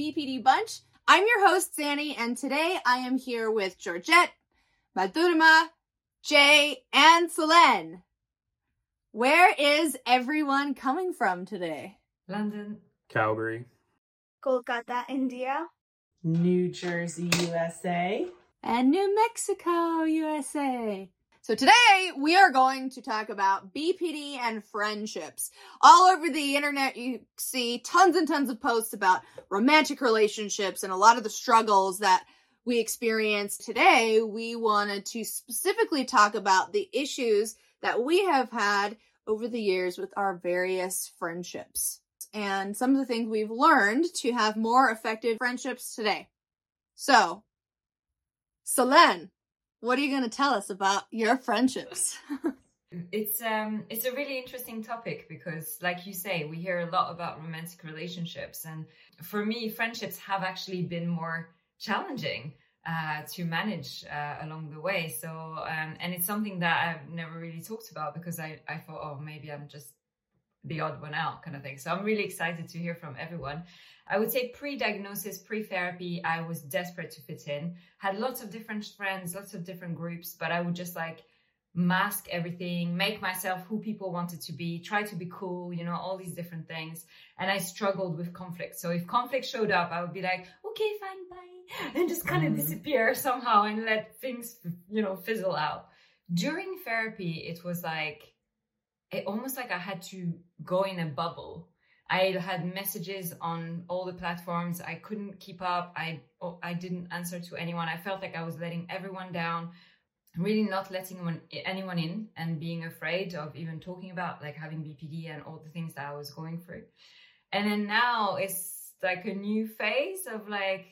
to the BPD Bunch. I'm your host, Xannie, and today I am here with Georgette, Madhurima, Jay, and Solene. Where is everyone coming from today? London. Calgary. Kolkata, India. New Jersey, USA. And New Mexico, USA. So today we are going to talk about BPD and friendships. All over the internet, you see tons and tons of posts about romantic relationships and a lot of the struggles that we experience today. We wanted to specifically talk about the issues that we have had over the years with our various friendships and some of the things we've learned to have more effective friendships today. So, Solene, what are you going to tell us about your friendships? it's um it's a really interesting topic because like you say we hear a lot about romantic relationships and for me friendships have actually been more challenging uh, to manage uh, along the way so um, and it's something that i've never really talked about because i i thought oh maybe i'm just the odd one out kind of thing so i'm really excited to hear from everyone I would say pre-diagnosis, pre-therapy, I was desperate to fit in. Had lots of different friends, lots of different groups, but I would just like mask everything, make myself who people wanted to be, try to be cool, you know, all these different things. And I struggled with conflict. So if conflict showed up, I would be like, okay, fine, bye, and just kind of mm-hmm. disappear somehow and let things, you know, fizzle out. During therapy, it was like, it almost like I had to go in a bubble I had messages on all the platforms. I couldn't keep up. I oh, I didn't answer to anyone. I felt like I was letting everyone down, really not letting anyone, anyone in, and being afraid of even talking about like having BPD and all the things that I was going through. And then now it's like a new phase of like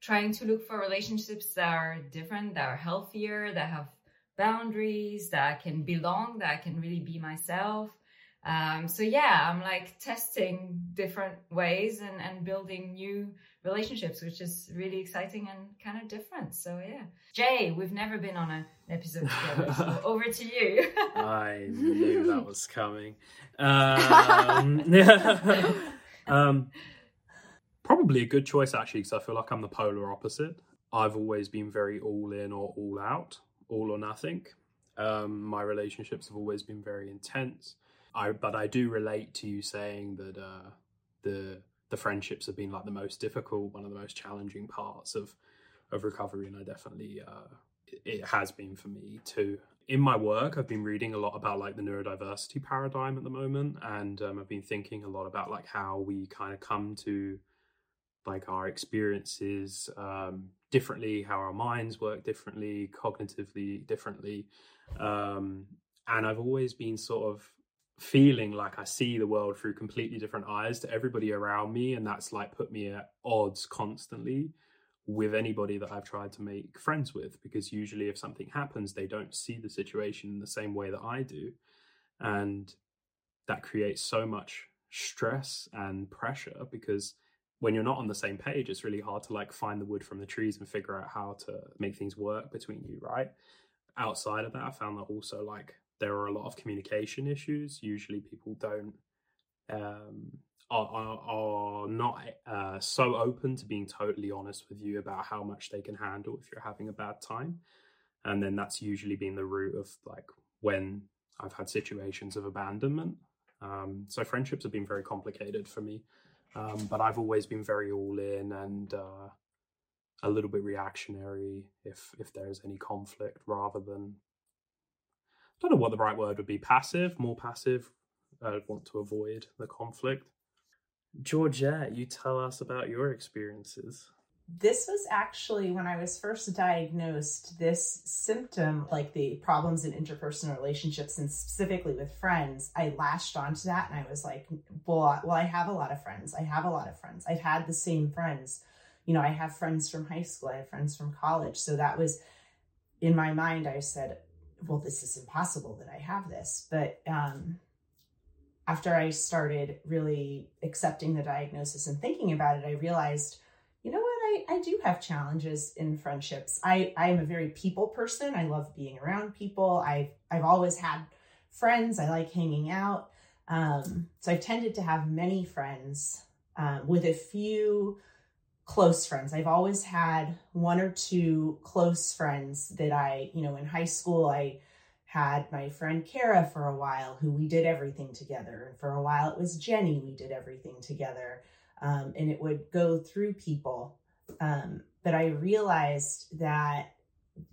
trying to look for relationships that are different, that are healthier, that have boundaries, that I can belong, that I can really be myself um, so yeah, I'm like testing different ways and, and building new relationships, which is really exciting and kind of different. So yeah, Jay, we've never been on an episode together, so over to you. I knew that was coming. Um, um, probably a good choice actually, because I feel like I'm the polar opposite. I've always been very all in or all out, all or nothing. Um, my relationships have always been very intense I but I do relate to you saying that uh, the the friendships have been like the most difficult, one of the most challenging parts of of recovery, and I definitely uh, it has been for me too. In my work, I've been reading a lot about like the neurodiversity paradigm at the moment, and um, I've been thinking a lot about like how we kind of come to like our experiences um, differently, how our minds work differently, cognitively differently, um, and I've always been sort of feeling like I see the world through completely different eyes to everybody around me. And that's like put me at odds constantly with anybody that I've tried to make friends with. Because usually, if something happens, they don't see the situation in the same way that I do. And that creates so much stress and pressure because when you're not on the same page, it's really hard to like find the wood from the trees and figure out how to make things work between you, right? Outside of that, I found that also like there are a lot of communication issues. Usually, people don't um, are, are, are not uh, so open to being totally honest with you about how much they can handle if you're having a bad time, and then that's usually been the root of like when I've had situations of abandonment. Um, so friendships have been very complicated for me, um, but I've always been very all in and uh, a little bit reactionary if if there's any conflict, rather than I don't know what the right word would be passive, more passive. I want to avoid the conflict. Georgette, you tell us about your experiences. This was actually when I was first diagnosed, this symptom, like the problems in interpersonal relationships and specifically with friends, I latched onto that and I was like, well, well, I have a lot of friends. I have a lot of friends. I've had the same friends. You know, I have friends from high school, I have friends from college. So that was in my mind, I said, well, this is impossible that I have this. But um, after I started really accepting the diagnosis and thinking about it, I realized, I, do have challenges in friendships. I, I am a very people person. I love being around people. I've, I've always had friends. I like hanging out. Um, so I've tended to have many friends um, with a few close friends. I've always had one or two close friends that I, you know, in high school, I had my friend Kara for a while, who we did everything together. And for a while, it was Jenny, we did everything together. Um, and it would go through people. Um, but I realized that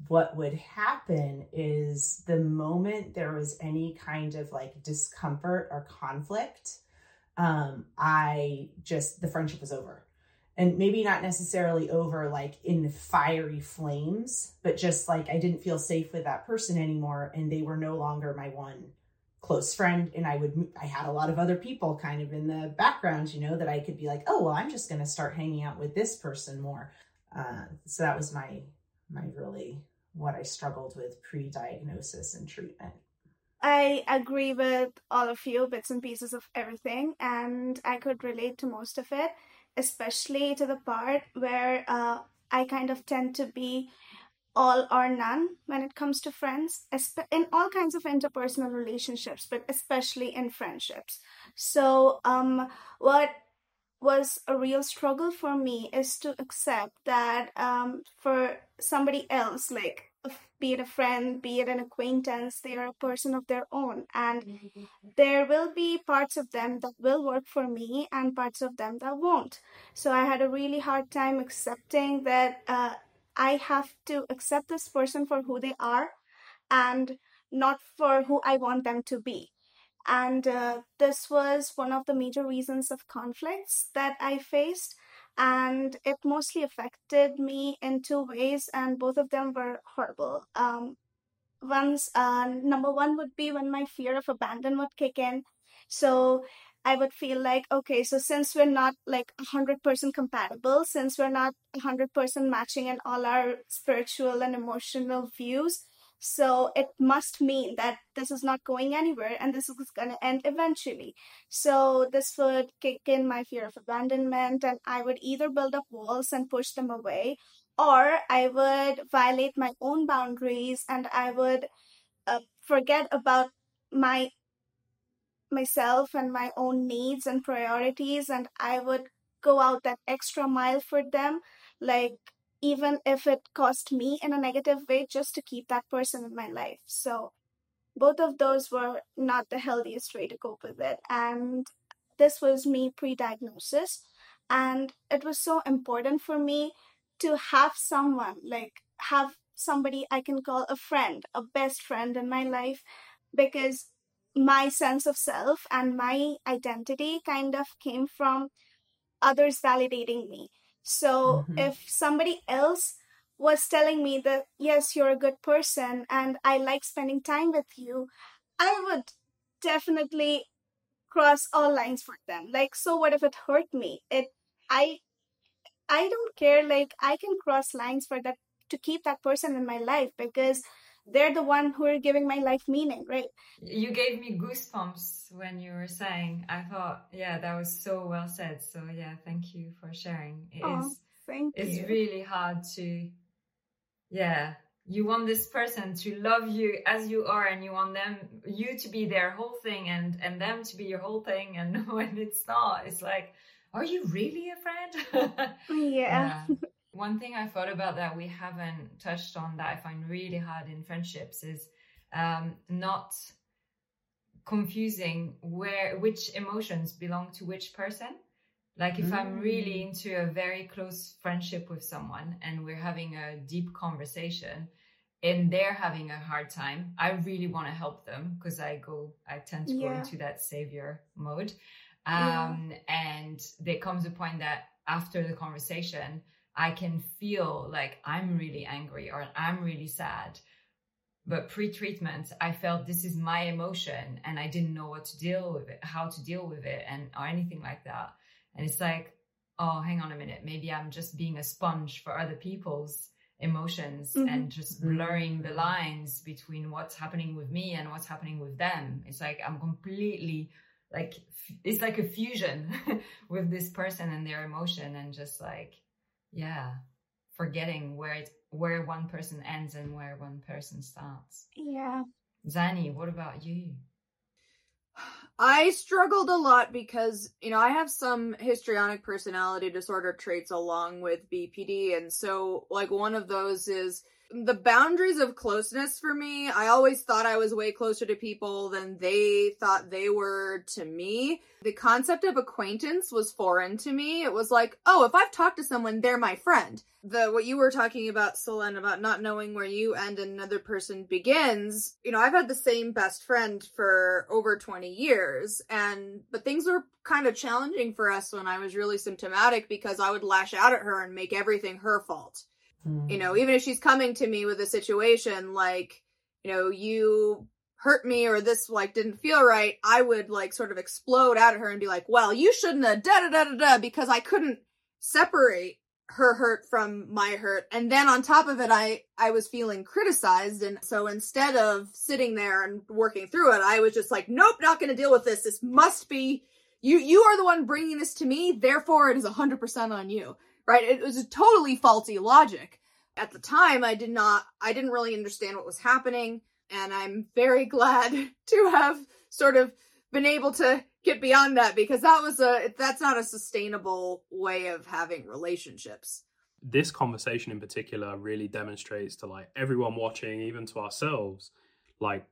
what would happen is the moment there was any kind of like discomfort or conflict, um, I just, the friendship was over. And maybe not necessarily over like in fiery flames, but just like I didn't feel safe with that person anymore and they were no longer my one close friend and I would I had a lot of other people kind of in the background, you know, that I could be like, "Oh, well, I'm just going to start hanging out with this person more." Uh, so that was my my really what I struggled with pre-diagnosis and treatment. I agree with all of you, bits and pieces of everything, and I could relate to most of it especially to the part where uh, I kind of tend to be all or none when it comes to friends, in all kinds of interpersonal relationships, but especially in friendships. So, um, what was a real struggle for me is to accept that um, for somebody else, like be it a friend, be it an acquaintance, they are a person of their own. And there will be parts of them that will work for me and parts of them that won't. So I had a really hard time accepting that uh, I have to accept this person for who they are and not for who I want them to be. And uh, this was one of the major reasons of conflicts that I faced and it mostly affected me in two ways and both of them were horrible um once uh, number one would be when my fear of abandon would kick in so i would feel like okay so since we're not like 100% compatible since we're not 100% matching in all our spiritual and emotional views so it must mean that this is not going anywhere and this is going to end eventually. So this would kick in my fear of abandonment, and I would either build up walls and push them away, or I would violate my own boundaries and I would uh, forget about my myself and my own needs and priorities and I would go out that extra mile for them like even if it cost me in a negative way just to keep that person in my life. So both of those were not the healthiest way to cope with it. And this was me pre diagnosis. And it was so important for me to have someone, like, have somebody I can call a friend, a best friend in my life, because my sense of self and my identity kind of came from others validating me. So mm-hmm. if somebody else was telling me that, yes, you're a good person and I like spending time with you, I would definitely cross all lines for them. Like, so what if it hurt me? It, I, I don't care. Like, I can cross lines for that to keep that person in my life because they're the one who are giving my life meaning, right? You gave me goosebumps when you were saying. I thought, yeah, that was so well said. So yeah, thank you for sharing. It oh, is, thank it's you. really hard to, yeah. You want this person to love you as you are, and you want them, you to be their whole thing, and and them to be your whole thing. And when it's not, it's like, are you really a friend? yeah. yeah. One thing I thought about that we haven't touched on that I find really hard in friendships is um, not confusing where which emotions belong to which person. Like if mm. I'm really mm. into a very close friendship with someone and we're having a deep conversation and they're having a hard time, I really want to help them because I go, I tend to yeah. go into that savior mode. Um, yeah. And there comes a point that after the conversation, I can feel like I'm really angry or I'm really sad. But pre treatment, I felt this is my emotion and I didn't know what to deal with it, how to deal with it, and or anything like that. And it's like, oh, hang on a minute. Maybe I'm just being a sponge for other people's emotions mm-hmm. and just mm-hmm. blurring the lines between what's happening with me and what's happening with them. It's like I'm completely like, it's like a fusion with this person and their emotion and just like, yeah. Forgetting where it where one person ends and where one person starts. Yeah. Xannie what about you? I struggled a lot because, you know, I have some histrionic personality disorder traits along with BPD. And so, like, one of those is the boundaries of closeness for me. I always thought I was way closer to people than they thought they were to me. The concept of acquaintance was foreign to me. It was like, oh, if I've talked to someone, they're my friend. The what you were talking about, Solene, about not knowing where you end and another person begins. You know, I've had the same best friend for over 20 years, and but things were kind of challenging for us when I was really symptomatic because I would lash out at her and make everything her fault Mm. you know even if she's coming to me with a situation like you know you hurt me or this like didn't feel right i would like sort of explode out at her and be like well you shouldn't have da da da da da because i couldn't separate her hurt from my hurt. And then on top of it i i was feeling criticized. And so instead of sitting there and working through it i was just like nope not going to deal with this. This must be you you are the one bringing this to me. Therefore it is 100% on you right? It was a totally faulty logic. At the time, I did not, I didn't really understand what was happening, and I'm very glad to have sort of been able to get beyond that because that was a, that's not a sustainable way of having relationships. This conversation in particular really demonstrates to like everyone watching, even to ourselves, like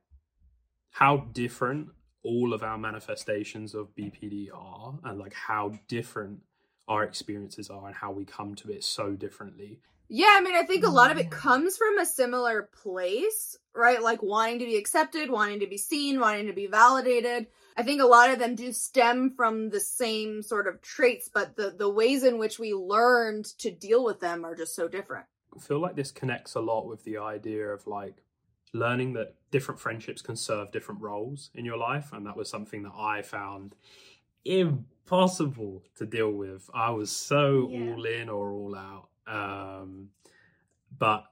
how different all of our manifestations of BPD are and like how different our experiences are and how we come to it so differently. Yeah, I mean, I think a lot of it mm. comes from a similar place, right? Like wanting to be accepted, wanting to be seen, wanting to be validated. I think a lot of them do stem from the same sort of traits, but the, the ways in which we learned to deal with them are just so different. I feel like this connects a lot with the idea of like learning that different friendships can serve different roles in your life. And that was something that I found impossible to deal with. I was so yeah. all in or all out. Um, but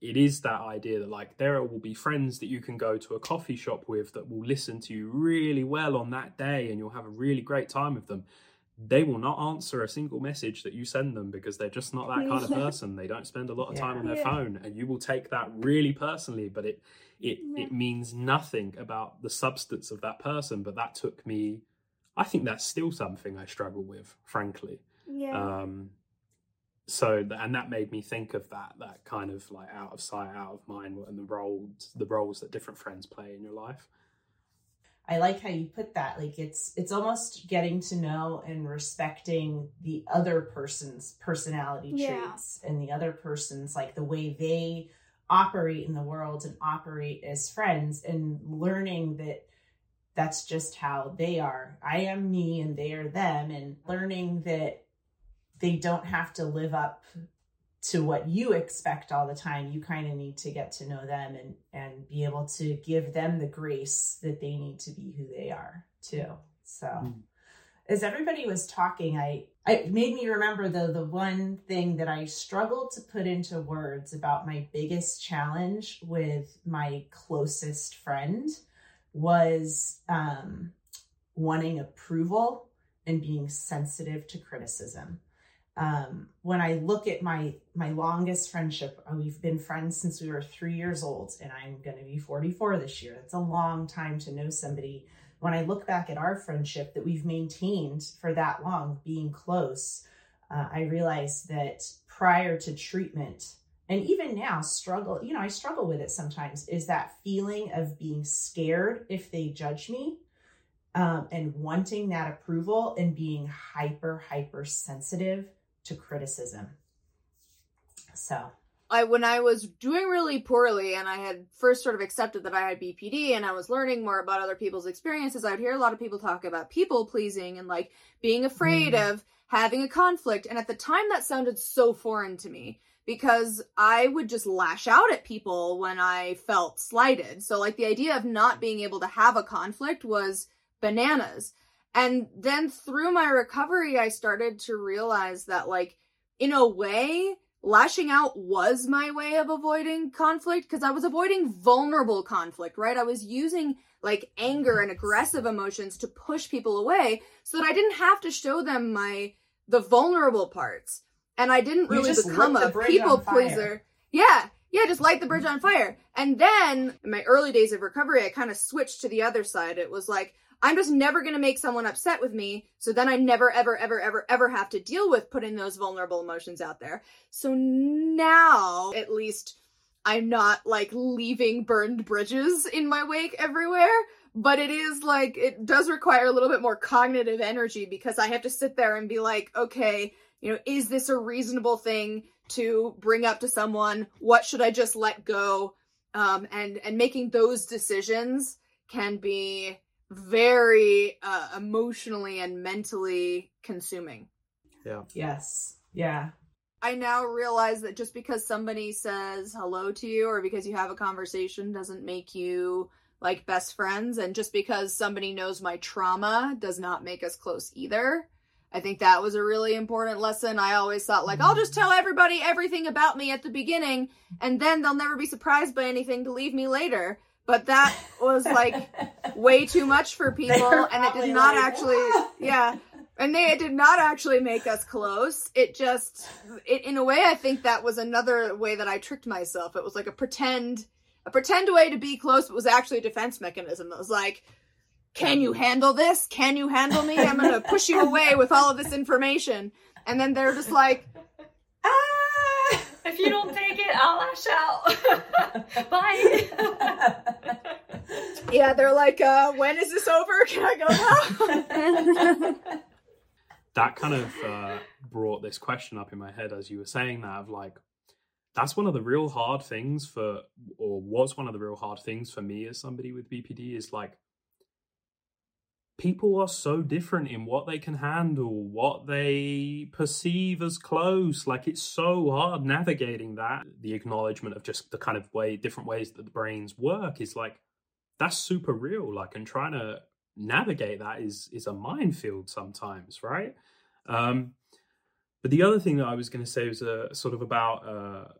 it is that idea that like there will be friends that you can go to a coffee shop with that will listen to you really well on that day and you'll have a really great time with them they will not answer a single message that you send them because they're just not that kind of person they don't spend a lot of time yeah. on their yeah. phone and you will take that really personally but it it yeah. it means nothing about the substance of that person but that took me I think that's still something I struggle with, frankly. Yeah. Um, so and that made me think of that that kind of like out of sight, out of mind, and the roles the roles that different friends play in your life. I like how you put that. Like it's it's almost getting to know and respecting the other person's personality yeah. traits and the other person's like the way they operate in the world and operate as friends and learning that that's just how they are. I am me and they are them, and learning that they don't have to live up to what you expect all the time. You kind of need to get to know them and and be able to give them the grace that they need to be who they are too. So mm. as everybody was talking, I it made me remember the the one thing that I struggled to put into words about my biggest challenge with my closest friend was um, wanting approval and being sensitive to criticism. Um, when I look at my my longest friendship, uh, we've been friends since we were three years old, and I'm going to be 44 this year. That's a long time to know somebody. When I look back at our friendship that we've maintained for that long, being close, uh, I realize that prior to treatment, and even now struggle you know i struggle with it sometimes is that feeling of being scared if they judge me um, and wanting that approval and being hyper hyper sensitive to criticism so I when I was doing really poorly and I had first sort of accepted that I had BPD and I was learning more about other people's experiences, I would hear a lot of people talk about people pleasing and like being afraid mm. of having a conflict. And at the time that sounded so foreign to me because I would just lash out at people when I felt slighted. So, like, the idea of not being able to have a conflict was bananas. And then through my recovery, I started to realize that, like, in a way, lashing out was my way of avoiding conflict because I was avoiding vulnerable conflict, right? I was using like anger and aggressive emotions to push people away so that I didn't have to show them my the vulnerable parts and I didn't really become a people pleaser. Yeah, yeah, just light the bridge on fire. And then in my early days of recovery, I kind of switched to the other side. It was like, I'm just never going to make someone upset with me. So then I never, ever, ever, ever, ever have to deal with putting those vulnerable emotions out there. So now, at least, I'm not like leaving burned bridges in my wake everywhere. But it is like, it does require a little bit more cognitive energy because I have to sit there and be like, okay, you know, is this a reasonable thing to bring up to someone? What should I just let go? Um, and, and making those decisions can be very uh, emotionally and mentally consuming. Yeah. Yes. Yeah. I now realize that just because somebody says hello to you or because you have a conversation doesn't make you like best friends. And just because somebody knows my trauma does not make us close either. I think that was a really important lesson. I always thought, like, I'll just tell everybody everything about me at the beginning, and then they'll never be surprised by anything to leave me later. But that was like way too much for people and it did not like, actually yeah. And they it did not actually make us close. It just it, in a way i think that was another way that i tricked myself. It was like a pretend a pretend way to be close but was actually a defense mechanism. It was like can you handle this can you handle me i'm gonna push you away with all of this information and then they're just like ah if you don't take it, I'll lash out. Bye. yeah, they're like, uh, when is this over? Can I go now? that kind of uh, brought this question up in my head as you were saying that of like, that's one of the real hard things for, or was one of the real hard things for me as somebody with BPD is like, people are so different in what they can handle, what they perceive as close. Like it's so hard navigating that. The acknowledgement of just the kind of way, different ways that the brains work is like that's super real. Like and trying to navigate that is is a minefield sometimes, right? Um, but the other thing that I was going to say was a uh, sort of about uh,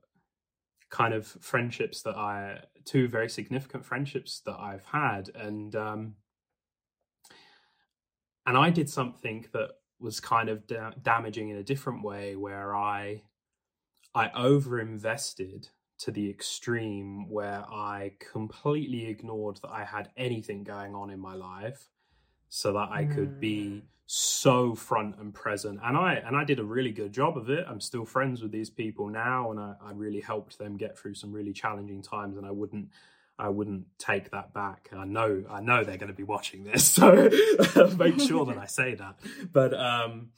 kind of friendships that I two very significant friendships that I've had and. Um, and I did something that was kind of da- damaging in a different way, where I I overinvested to the extreme where I completely ignored that I had anything going on in my life, so that I could be mm. so front and present. And I and I did a really good job of it. I'm still friends with these people now, and I, I really helped them get through some really challenging times. And I wouldn't I wouldn't take that back. I know I know they're going to be watching this, so make sure that I say that. But um,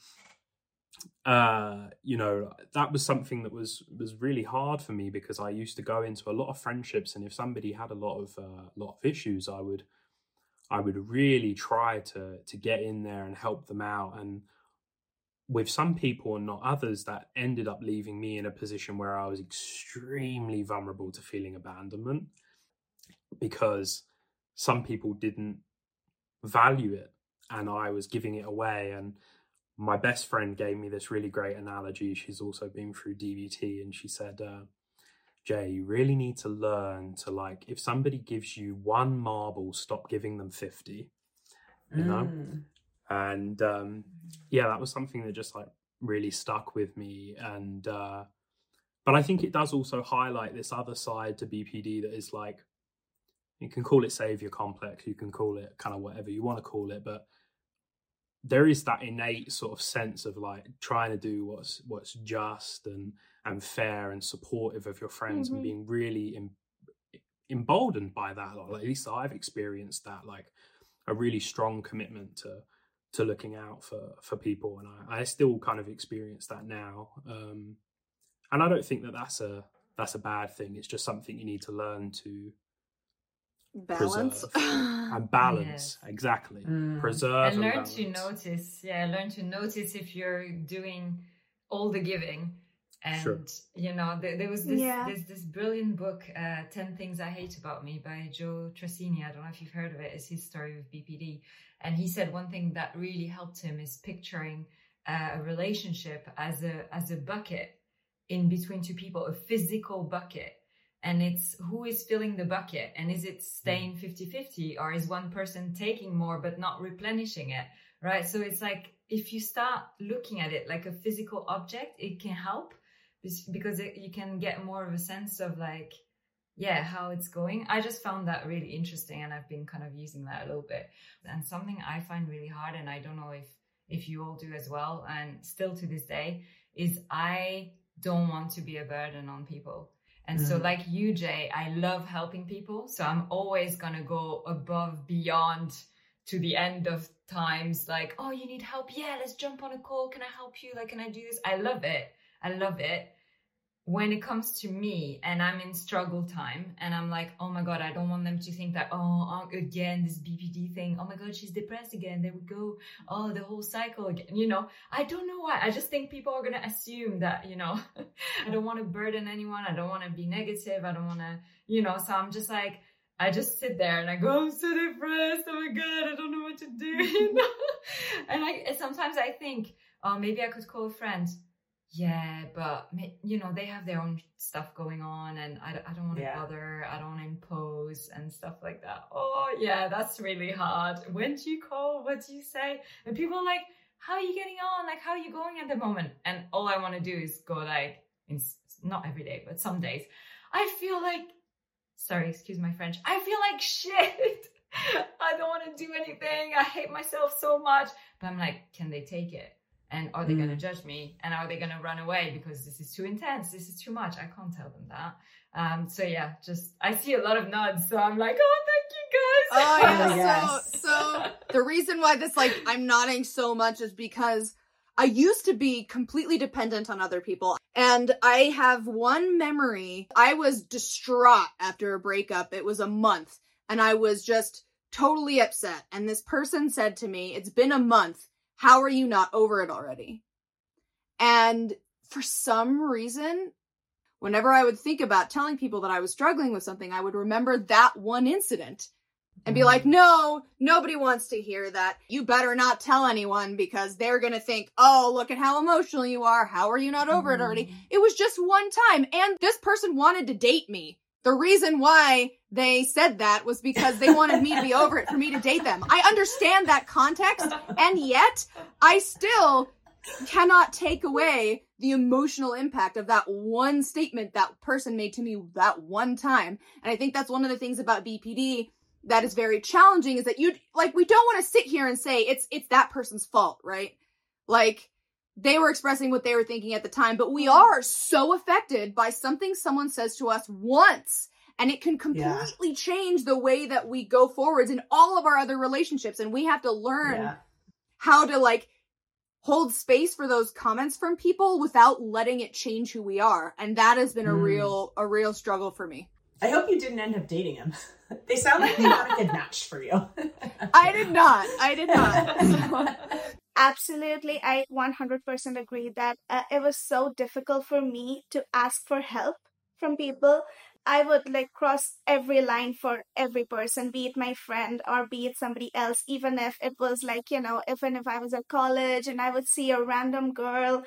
uh, you know, that was something that was was really hard for me because I used to go into a lot of friendships, and if somebody had a lot of uh, lot of issues, I would I would really try to to get in there and help them out. And with some people and not others, that ended up leaving me in a position where I was extremely vulnerable to feeling abandonment because some people didn't value it and I was giving it away. And my best friend gave me this really great analogy. She's also been through DBT and she said, uh, Jay, you really need to learn to like, if somebody gives you one marble, stop giving them 50, you mm. know? And um, yeah, that was something that just like really stuck with me. And, uh, but I think it does also highlight this other side to BPD that is like, you can call it savior complex, you can call it kind of whatever you want to call it, but there is that innate sort of sense of like trying to do what's what's just and and fair and supportive of your friends mm-hmm. and being really em, emboldened by that. Like, at least I've experienced that, like a really strong commitment to to looking out for for people, and I, I still kind of experience that now. Um, and I don't think that that's a that's a bad thing. It's just something you need to learn to balance and balance yes. exactly mm. preserve and, and learn balance. to notice yeah learn to notice if you're doing all the giving and sure. you know there, there was this, yeah. this this brilliant book uh 10 things i hate about me by joe tracini i don't know if you've heard of it it's his story with bpd and he said one thing that really helped him is picturing uh, a relationship as a as a bucket in between two people a physical bucket and it's who is filling the bucket and is it staying mm. 50 50 or is one person taking more but not replenishing it right so it's like if you start looking at it like a physical object it can help because it, you can get more of a sense of like yeah, how it's going. I just found that really interesting and I've been kind of using that a little bit. And something I find really hard, and I don't know if if you all do as well, and still to this day, is I don't want to be a burden on people. And mm. so, like you, Jay, I love helping people. So I'm always gonna go above, beyond to the end of times. Like, oh, you need help? Yeah, let's jump on a call. Can I help you? Like, can I do this? I love it. I love it when it comes to me and I'm in struggle time and I'm like, oh my God, I don't want them to think that, oh, oh again, this BPD thing. Oh my God, she's depressed again. There we go. Oh, the whole cycle again. You know, I don't know why. I just think people are going to assume that, you know, I don't want to burden anyone. I don't want to be negative. I don't want to, you know, so I'm just like, I just sit there and I go, I'm so depressed. Oh my God, I don't know what to do. You know? and I, sometimes I think, oh, maybe I could call a friend yeah, but you know they have their own stuff going on, and I, I don't want to yeah. bother. I don't impose and stuff like that. Oh yeah, that's really hard. When do you call? What do you say? And people are like, "How are you getting on? Like, how are you going at the moment?" And all I want to do is go like, in, not every day, but some days. I feel like, sorry, excuse my French. I feel like shit. I don't want to do anything. I hate myself so much. But I'm like, can they take it? And are they mm. going to judge me? And are they going to run away? Because this is too intense. This is too much. I can't tell them that. Um so yeah just i see a lot of nods. So i'm like oh thank you guys. Oh yeah. Oh, yes. so so the reason why this like i'm nodding so much is because i used to be completely dependent on other people. And i have one memory. I was distraught after a breakup. It was a month. And i was just totally upset. And this person said to me it's been a month how are you not over it already? And for some reason, whenever I would think about telling people that I was struggling with something, I would remember that one incident and be like, mm. no, nobody wants to hear that. You better not tell anyone because they're going to think, oh, look at how emotional you are. How are you not over it already? Mm. It was just one time. And this person wanted to date me. The reason why they said that was because they wanted me to be over it for me to date them. I understand that context, and yet I still cannot take away the emotional impact of that one statement that person made to me that one time. And I think that's one of the things about BPD that is very challenging is that you like we don't want to sit here and say it's it's that person's fault, right? Like they were expressing what they were thinking at the time, but we are so affected by something someone says to us once and it can completely yeah. change the way that we go forwards in all of our other relationships and we have to learn yeah. how to like hold space for those comments from people without letting it change who we are and that has been a mm. real a real struggle for me i hope you didn't end up dating him. They sound like they're not a good match for you. I did not. I did not. Absolutely, I 100% agree that uh, it was so difficult for me to ask for help from people. I would like cross every line for every person, be it my friend or be it somebody else, even if it was like, you know, even if I was at college and I would see a random girl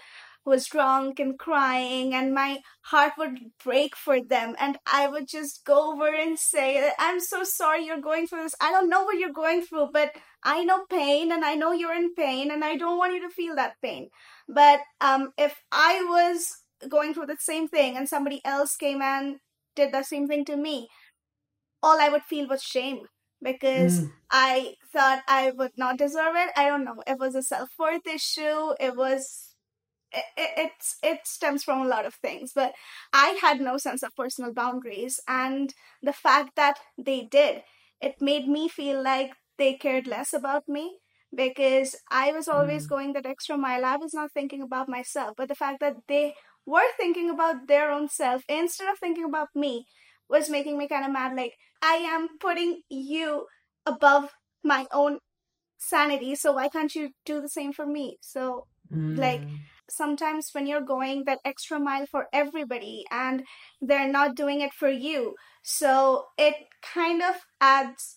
was drunk and crying and my heart would break for them and i would just go over and say i'm so sorry you're going through this i don't know what you're going through but i know pain and i know you're in pain and i don't want you to feel that pain but um if i was going through the same thing and somebody else came and did the same thing to me all i would feel was shame because mm. I thought I would not deserve it. I don't know. It was a self worth issue. It was it, it's it stems from a lot of things but i had no sense of personal boundaries and the fact that they did it made me feel like they cared less about me because i was always mm. going that extra mile i was not thinking about myself but the fact that they were thinking about their own self instead of thinking about me was making me kind of mad like i am putting you above my own sanity so why can't you do the same for me so mm. like sometimes when you're going that extra mile for everybody and they're not doing it for you. So it kind of adds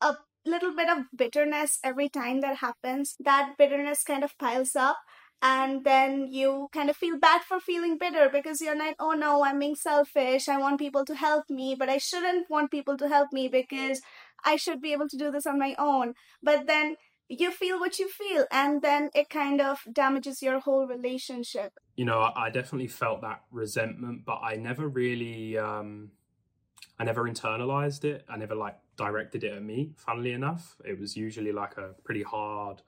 a little bit of bitterness every time that happens. That bitterness kind of piles up. And then you kind of feel bad for feeling bitter because you're like, oh no, I'm being selfish. I want people to help me, but I shouldn't want people to help me because I should be able to do this on my own. But then you feel what you feel and then it kind of damages your whole relationship you know i definitely felt that resentment but i never really um I never internalized it. I never like directed it at me. Funnily enough, it was usually like a pretty hard,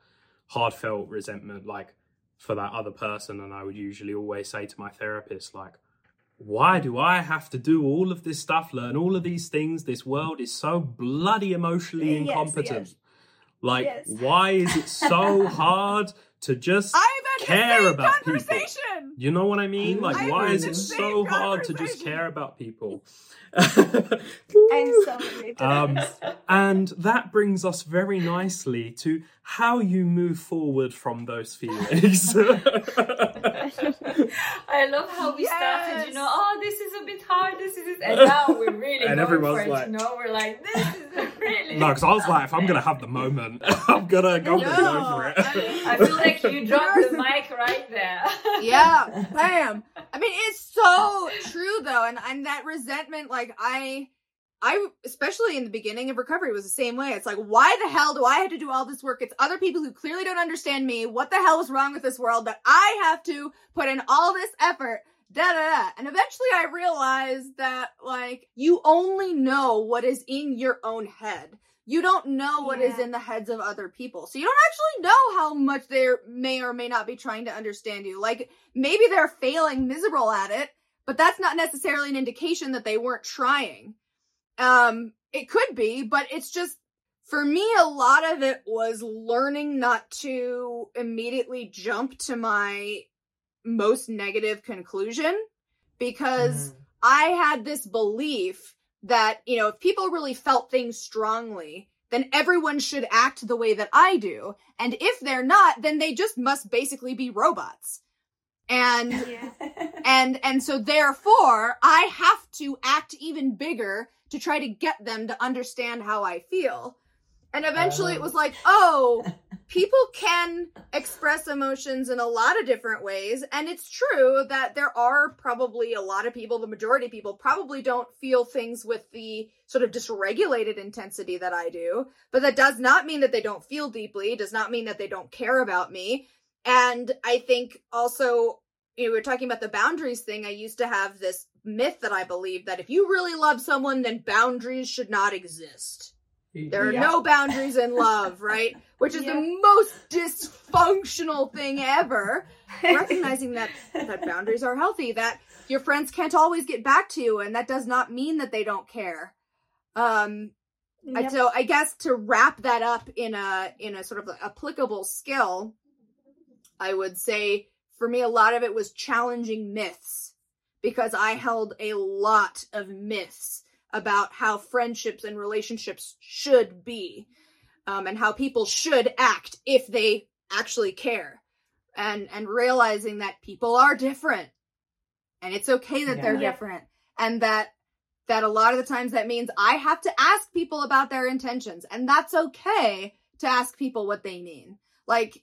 heartfelt resentment, like for that other person. And I would usually always say to my therapist, like, why do I have to do all of this stuff, learn all of these things? This world is so bloody emotionally Yes, incompetent. yes. Like, Yes. why is it so hard to just I've had care about people? You know what I mean? Like, I've why is it so hard to just care about people? I'm so Um, and that brings us very nicely to how you move forward from those feelings. I love how we started, you know, oh, this is a bit hard, this is, and now we're really And going everyone's for it, like- you know, we're like, this is really. no, because I was like, if I'm gonna have the moment, I'm gonna go No, go for it. I mean- I feel like you dropped the mic right there. yeah, bam. I mean, it's so true though, and and that resentment, like I, I especially in the beginning of recovery was the same way. It's like, why the hell do I have to do all this work? It's other people who clearly don't understand me. What the hell is wrong with this world that I have to put in all this effort? Da da da. And eventually, I realized that like you only know what is in your own head. You don't know what is Yeah. in the heads of other people. So you don't actually know how much they may or may not be trying to understand you. Like maybe they're failing miserable at it, but that's not necessarily an indication that they weren't trying. Um, it could be, but it's just for me, a lot of it was learning not to immediately jump to my most negative conclusion because Mm. I had this belief that, you know, if people really felt things strongly, then everyone should act the way that I do. And if they're not, then they just must basically be robots. And Yeah. and and so therefore I have to act even bigger to try to get them to understand how I feel. And eventually it was oh. like, oh, people can express emotions in a lot of different ways. And it's true that there are probably a lot of people, the majority of people probably don't feel things with the sort of dysregulated intensity that I do. But that does not mean that they don't feel deeply, does not mean that they don't care about me. And I think also, you know, we are talking about the boundaries thing. I used to have this myth that I believed that if you really love someone, then boundaries should not exist. There are Yeah. no boundaries in love, right? Which is Yeah. the most dysfunctional thing ever. Recognizing that that boundaries are healthy, that your friends can't always get back to you, and that does not mean that they don't care. Um, Yep. so I guess to wrap that up in a in a sort of applicable skill, I would say for me a lot of it was challenging myths because I held a lot of myths about how friendships and relationships should be um, and how people should act if they actually care and and realizing that people are different. And it's okay that they're different and that that a lot of the times that means I have to ask people about their intentions and that's okay to ask people what they mean. Like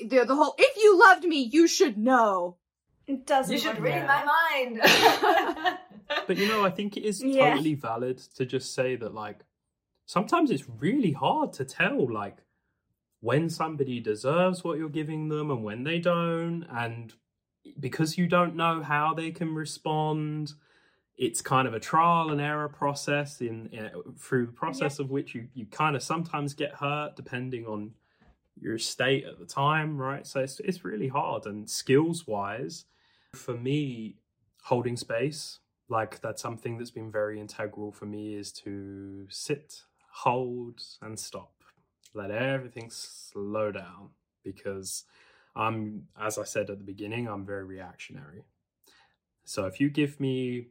the the whole if you loved me you should know It doesn't You should work read like my mind. But you know, I think it is Yeah. totally valid to just say that, like, sometimes it's really hard to tell, like, when somebody deserves what you're giving them and when they don't. And because you don't know how they can respond, it's kind of a trial and error process in, in through the process of which you, you kind of sometimes get hurt depending on your state at the time, right? So it's, it's really hard. And skills wise, for me, holding space, like that's something that's been very integral for me is to sit, hold, and stop. Let everything slow down because I'm, as I said at the beginning, I'm very reactionary. So if you give me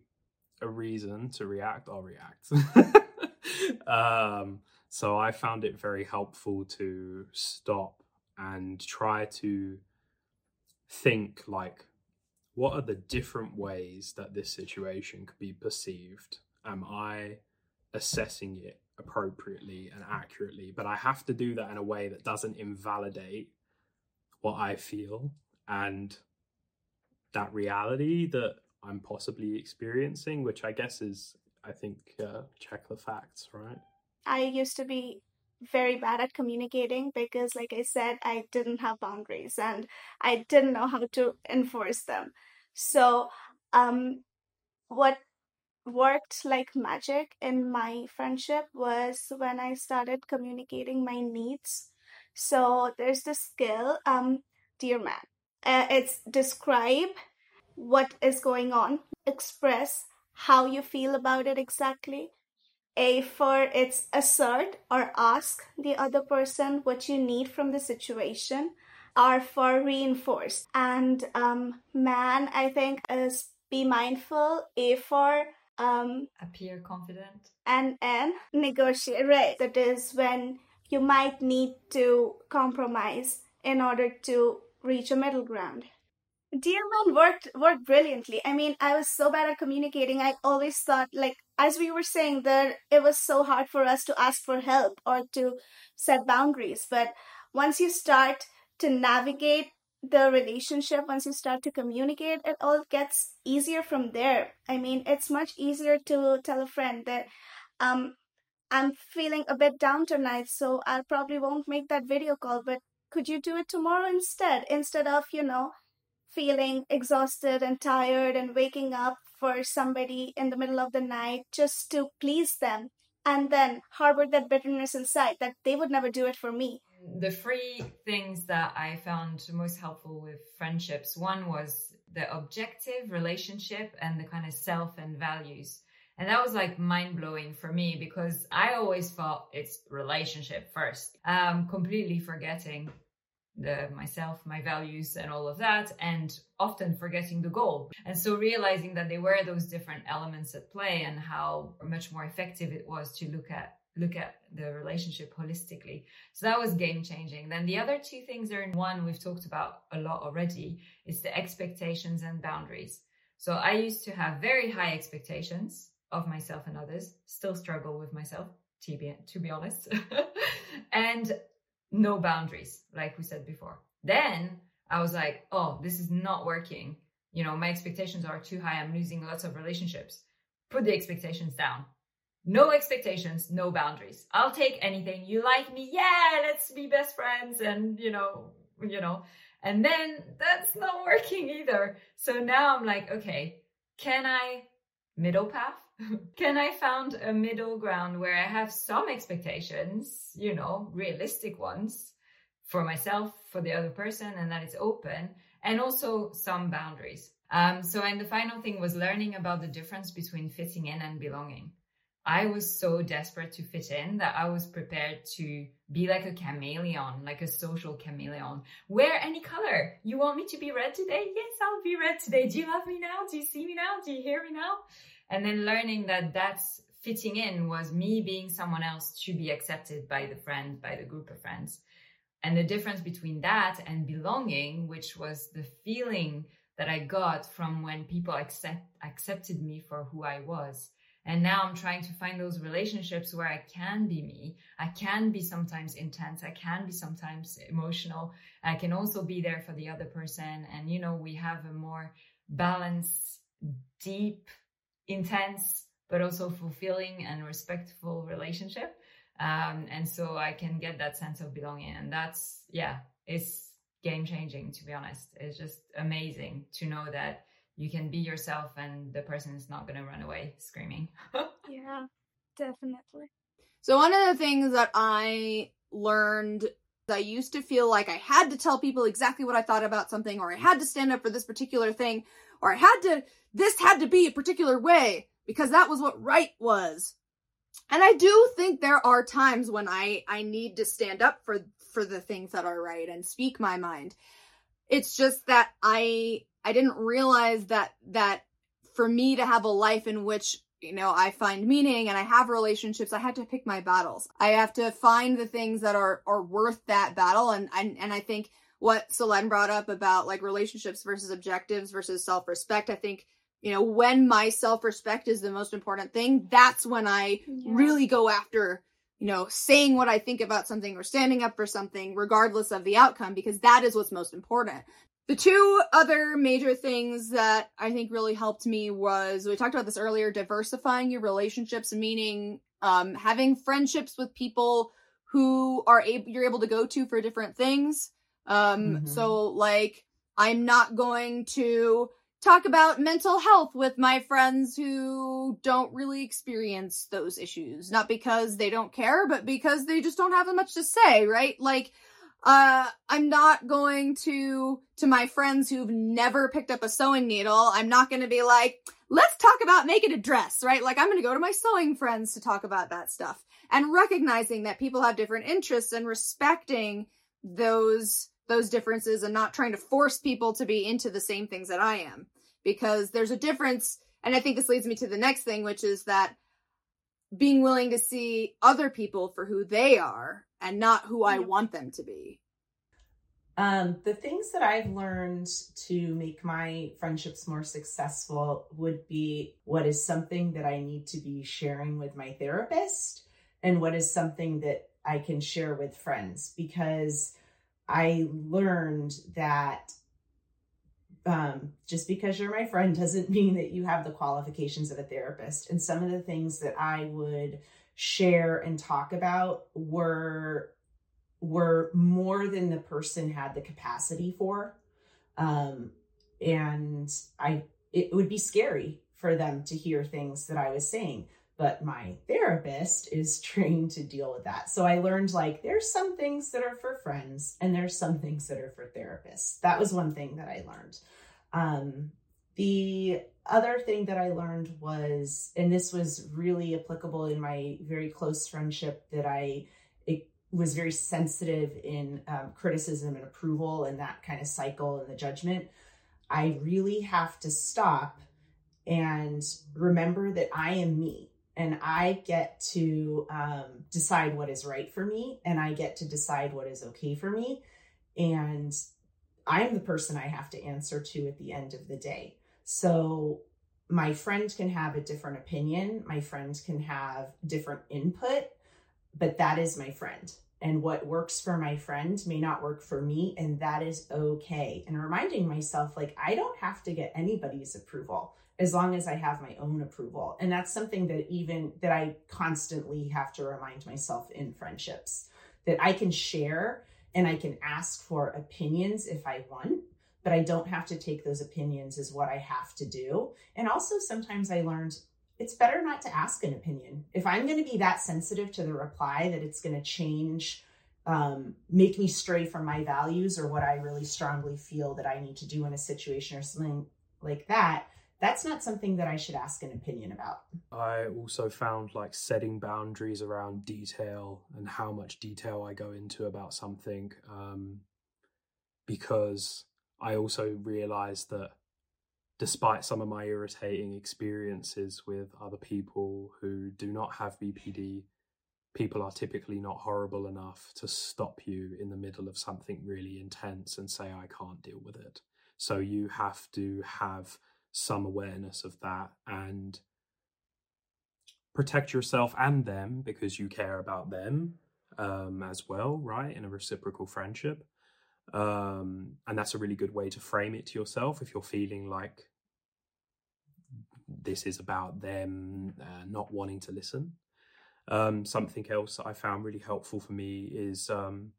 a reason to react, I'll react. um, so I found it very helpful to stop and try to think like, what are the different ways that this situation could be perceived? Am I assessing it appropriately and accurately? But I have to do that in a way that doesn't invalidate what I feel and that reality that I'm possibly experiencing, which I guess is, I think, uh, check the facts, right? I used to be very bad at communicating because, like I said, I didn't have boundaries and I didn't know how to enforce them. So, um, what worked like magic in my friendship was when I started communicating my needs. So there's this skill, um, dear man. Uh, it's describe what is going on, express how you feel about it exactly. A for it's assert or ask the other person what you need from the situation. R for reinforce. And um, man, I think, is be mindful. A for um, appear confident. And N negotiate. Right. That is when you might need to compromise in order to reach a middle ground. Dear man worked worked brilliantly. I mean, I was so bad at communicating. I always thought, like, as we were saying, that it was so hard for us to ask for help or to set boundaries. But once you start to navigate the relationship, once you start to communicate, it all gets easier from there. I mean, it's much easier to tell a friend that, um, I'm feeling a bit down tonight, so I probably won't make that video call, but could you do it tomorrow instead? Instead of, you know, feeling exhausted and tired and waking up for somebody in the middle of the night just to please them and then harbor that bitterness inside that they would never do it for me. The three things that I found most helpful with friendships one was the objective relationship and the kind of self and values. And that was like mind blowing for me because I always thought it's relationship first, um, completely forgetting the myself, my values and all of that, and often forgetting the goal. And so realizing that there were those different elements at play and how much more effective it was to look at look at the relationship holistically. So that was game changing. Then the other two things are in one we've talked about a lot already is the expectations and boundaries. So I used to have very high expectations of myself and others, still struggle with myself, to be, to be honest, and no boundaries, like we said before. Then I was like, oh, this is not working. You know, my expectations are too high. I'm losing lots of relationships. Put the expectations down. No expectations, no boundaries. I'll take anything. You like me? Yeah, let's be best friends. And, you know, you know, and then that's not working either. So now I'm like, okay, can I middle path? Can I found a middle ground where I have some expectations, you know, realistic ones for myself, for the other person, and that it's open, and also some boundaries. Um, so, and the final thing was learning about the difference between fitting in and belonging. I was so desperate to fit in that I was prepared to be like a chameleon, like a social chameleon. Wear any color. You want me to be red today? Yes, I'll be red today. Do you love me now? Do you see me now? Do you hear me now? And then learning that that's fitting in was me being someone else to be accepted by the friend, by the group of friends. And the difference between that and belonging, which was the feeling that I got from when people accept, accepted me for who I was and now I'm trying to find those relationships where I can be me. I can be sometimes intense. I can be sometimes emotional. I can also be there for the other person. And, you know, we have a more balanced, deep, intense, but also fulfilling and respectful relationship. Um, and so I can get that sense of belonging. And that's, yeah, it's game changing, to be honest. It's just amazing to know that you can be yourself and the person is not going to run away screaming. yeah, definitely. So, one of the things that I learned, I used to feel like I had to tell people exactly what I thought about something, or I had to stand up for this particular thing, or I had to, this had to be a particular way because that was what right was. And I do think there are times when I, I need to stand up for, for the things that are right and speak my mind. It's just that I I didn't realize that that for me to have a life in which you know I find meaning and I have relationships, I have to pick my battles. I have to find the things that are are worth that battle and and, and I think what Solene brought up about like relationships versus objectives versus self-respect, I think you know when my self-respect is the most important thing, that's when I yeah. really go after you know, saying what I think about something or standing up for something, regardless of the outcome, because that is what's most important. The two other major things that I think really helped me was we talked about this earlier diversifying your relationships, meaning um, having friendships with people who are able you're able to go to for different things. Um, mm-hmm. So, like, I'm not going to talk about mental health with my friends who don't really experience those issues. Not because they don't care, but because they just don't have much to say, right? Like, uh, I'm not going to, to my friends who've never picked up a sewing needle, I'm not going to be like, let's talk about making a dress, right? Like, I'm going to go to my sewing friends to talk about that stuff. And recognizing that people have different interests and respecting those those differences and not trying to force people to be into the same things that I am. Because there's a difference, and I think this leads me to the next thing, which is that being willing to see other people for who they are and not who I want them to be. Um, the things that I've learned to make my friendships more successful would be what is something that I need to be sharing with my therapist and what is something that I can share with friends because I learned that um, just because you're my friend doesn't mean that you have the qualifications of a therapist. And some of the things that I would share and talk about were were more than the person had the capacity for. Um, and I it would be scary for them to hear things that I was saying but my therapist is trained to deal with that. So I learned like there's some things that are for friends and there's some things that are for therapists. That was one thing that I learned. Um, the other thing that I learned was, and this was really applicable in my very close friendship, that I it was very sensitive in um, criticism and approval and that kind of cycle and the judgment. I really have to stop and remember that I am me and I get to um, decide what is right for me and I get to decide what is okay for me. And I'm the person I have to answer to at the end of the day. So my friend can have a different opinion, my friend can have different input, but that is my friend. And what works for my friend may not work for me, and that is okay. And reminding myself, like, I don't have to get anybody's approval as long as I have my own approval. And that's something that even that I constantly have to remind myself in friendships that I can share and I can ask for opinions if I want, but I don't have to take those opinions as what I have to do. And also sometimes I learned it's better not to ask an opinion. If I'm going to be that sensitive to the reply that it's going to change um, make me stray from my values or what I really strongly feel that I need to do in a situation or something like that, that's not something that I should ask an opinion about. I also found like setting boundaries around detail and how much detail I go into about something um, because I also realized that despite some of my irritating experiences with other people who do not have BPD, people are typically not horrible enough to stop you in the middle of something really intense and say, I can't deal with it. So you have to have some awareness of that and protect yourself and them because you care about them um, as well, right? In a reciprocal friendship. Um, and that's a really good way to frame it to yourself if you're feeling like this is about them uh, not wanting to listen. Um, something else that I found really helpful for me is um,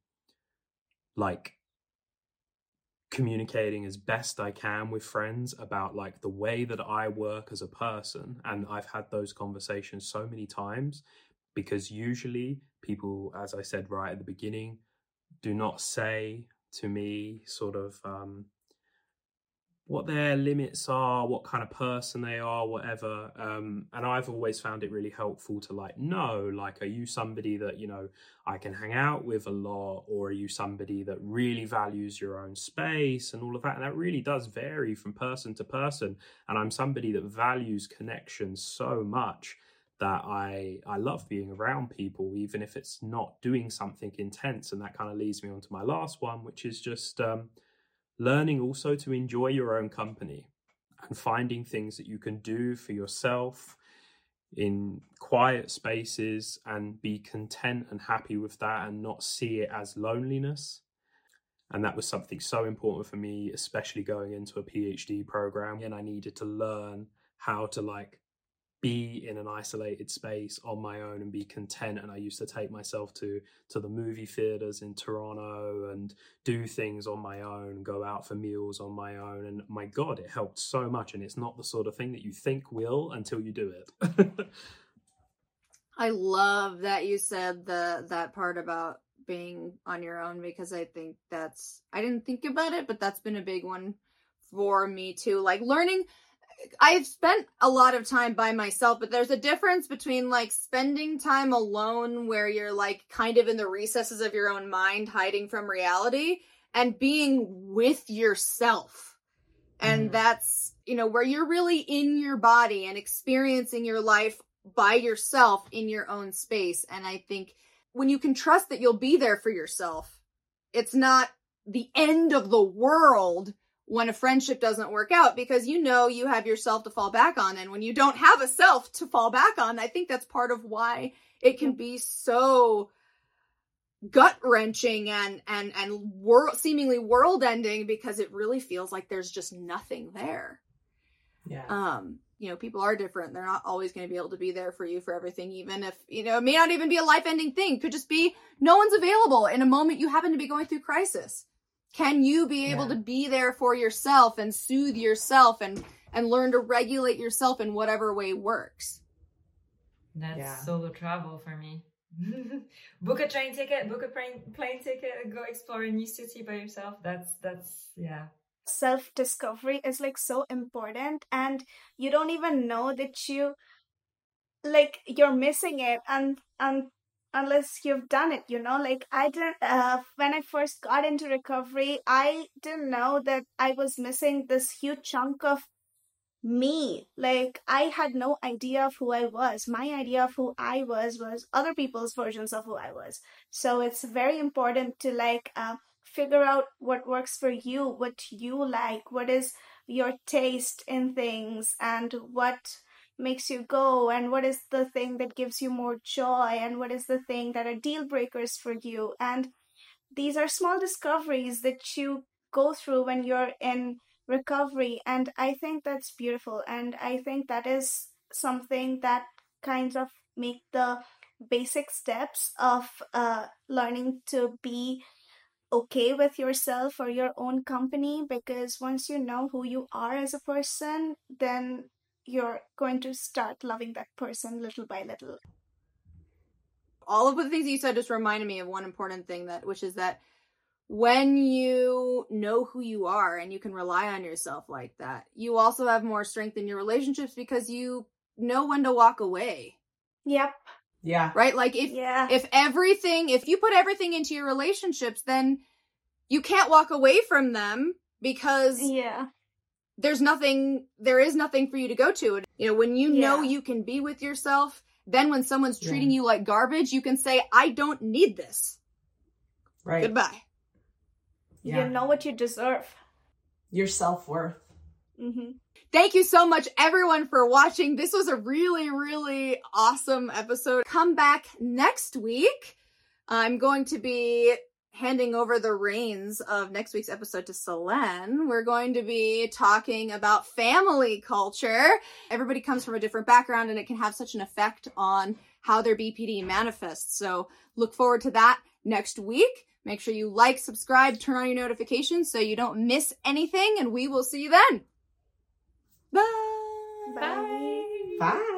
like communicating as best I can with friends about like the way that I work as a person. And I've had those conversations so many times because usually people, as I said right at the beginning, do not say to me sort of um, what their limits are, what kind of person they are, whatever. Um, and I've always found it really helpful to like know, like, are you somebody that, you know, I can hang out with a lot, or are you somebody that really values your own space and all of that? And that really does vary from person to person. And I'm somebody that values connection so much that I I love being around people, even if it's not doing something intense. And that kind of leads me on to my last one, which is just um, learning also to enjoy your own company and finding things that you can do for yourself in quiet spaces and be content and happy with that and not see it as loneliness. And that was something so important for me, especially going into a PhD program. And I needed to learn how to like be in an isolated space on my own and be content. And i used to take myself to to the movie theaters in toronto and do things on my own go out for meals on my own. And my god it helped so much. And it's not the sort of thing that you think will until you do it. I love that you said the that part about being on your own because I think that's I didn't think about it, but that's been a big one for me too. Like learning I've spent a lot of time by myself, but there's a difference between like spending time alone where you're like kind of in the recesses of your own mind hiding from reality and being with yourself. And Mhm. that's, you know, where you're really in your body and experiencing your life by yourself in your own space. And I think when you can trust that you'll be there for yourself, it's not the end of the world when a friendship doesn't work out because you know you have yourself to fall back on. And when you don't have a self to fall back on, I think that's part of why it can be so gut wrenching and and and world seemingly world ending because it really feels like there's just nothing there. Yeah. um you know people are different. They're not always going to be able to be there for you for everything even if you know it may not even be a life ending thing. Could just be no one's available in a moment you happen to be going through crisis can you be able Yeah. to be there for yourself and soothe yourself and and learn to regulate yourself in whatever way works That's Yeah. solo travel for me. book a train ticket, book a plane plane ticket, and go explore a new city by yourself. That's that's yeah. self discovery is like so important and you don't even know that you like you're missing it and and unless you've done it you know? Like i didn't uh when i first got into recovery i didn't know that i was missing this huge chunk of me. Like i had no idea of who i was. My idea of who i was was other people's versions of who i was. So it's very important to like uh, figure out what works for you what you like what is your taste in things and what makes you go and what is the thing that gives you more joy and what is the thing that are deal breakers for you? And these are small discoveries that you go through when you're in recovery and i think that's beautiful and i think that is something that kind of make the basic steps of uh, learning to be okay with yourself or your own company because once you know who you are as a person then you're going to start loving that person little by little. All of the things you said just reminded me of one important thing that which is that when you know who you are and you can rely on yourself like that you also have more strength in your relationships because you know when to walk away. Yep. Yeah. right? Like if yeah. if everything if you put everything into your relationships then you can't walk away from them because yeah there's nothing there is nothing for you to go to you know when you know you can be with yourself then when someone's Yeah. treating you like garbage you can say i don't need this Right. goodbye Yeah. you know what you deserve Your self worth. mm-hmm. Thank you so much, everyone, for watching. This was a really, really awesome episode. Come back next week. I'm going to be handing over the reins of next week's episode to Solene. We're going to be talking about family culture. Everybody comes from a different background and it can have such an effect on how their BPD manifests. So look forward to that next week. Make sure you like, subscribe, turn on your notifications so you don't miss anything, and we will see you then. Bye. bye Bye.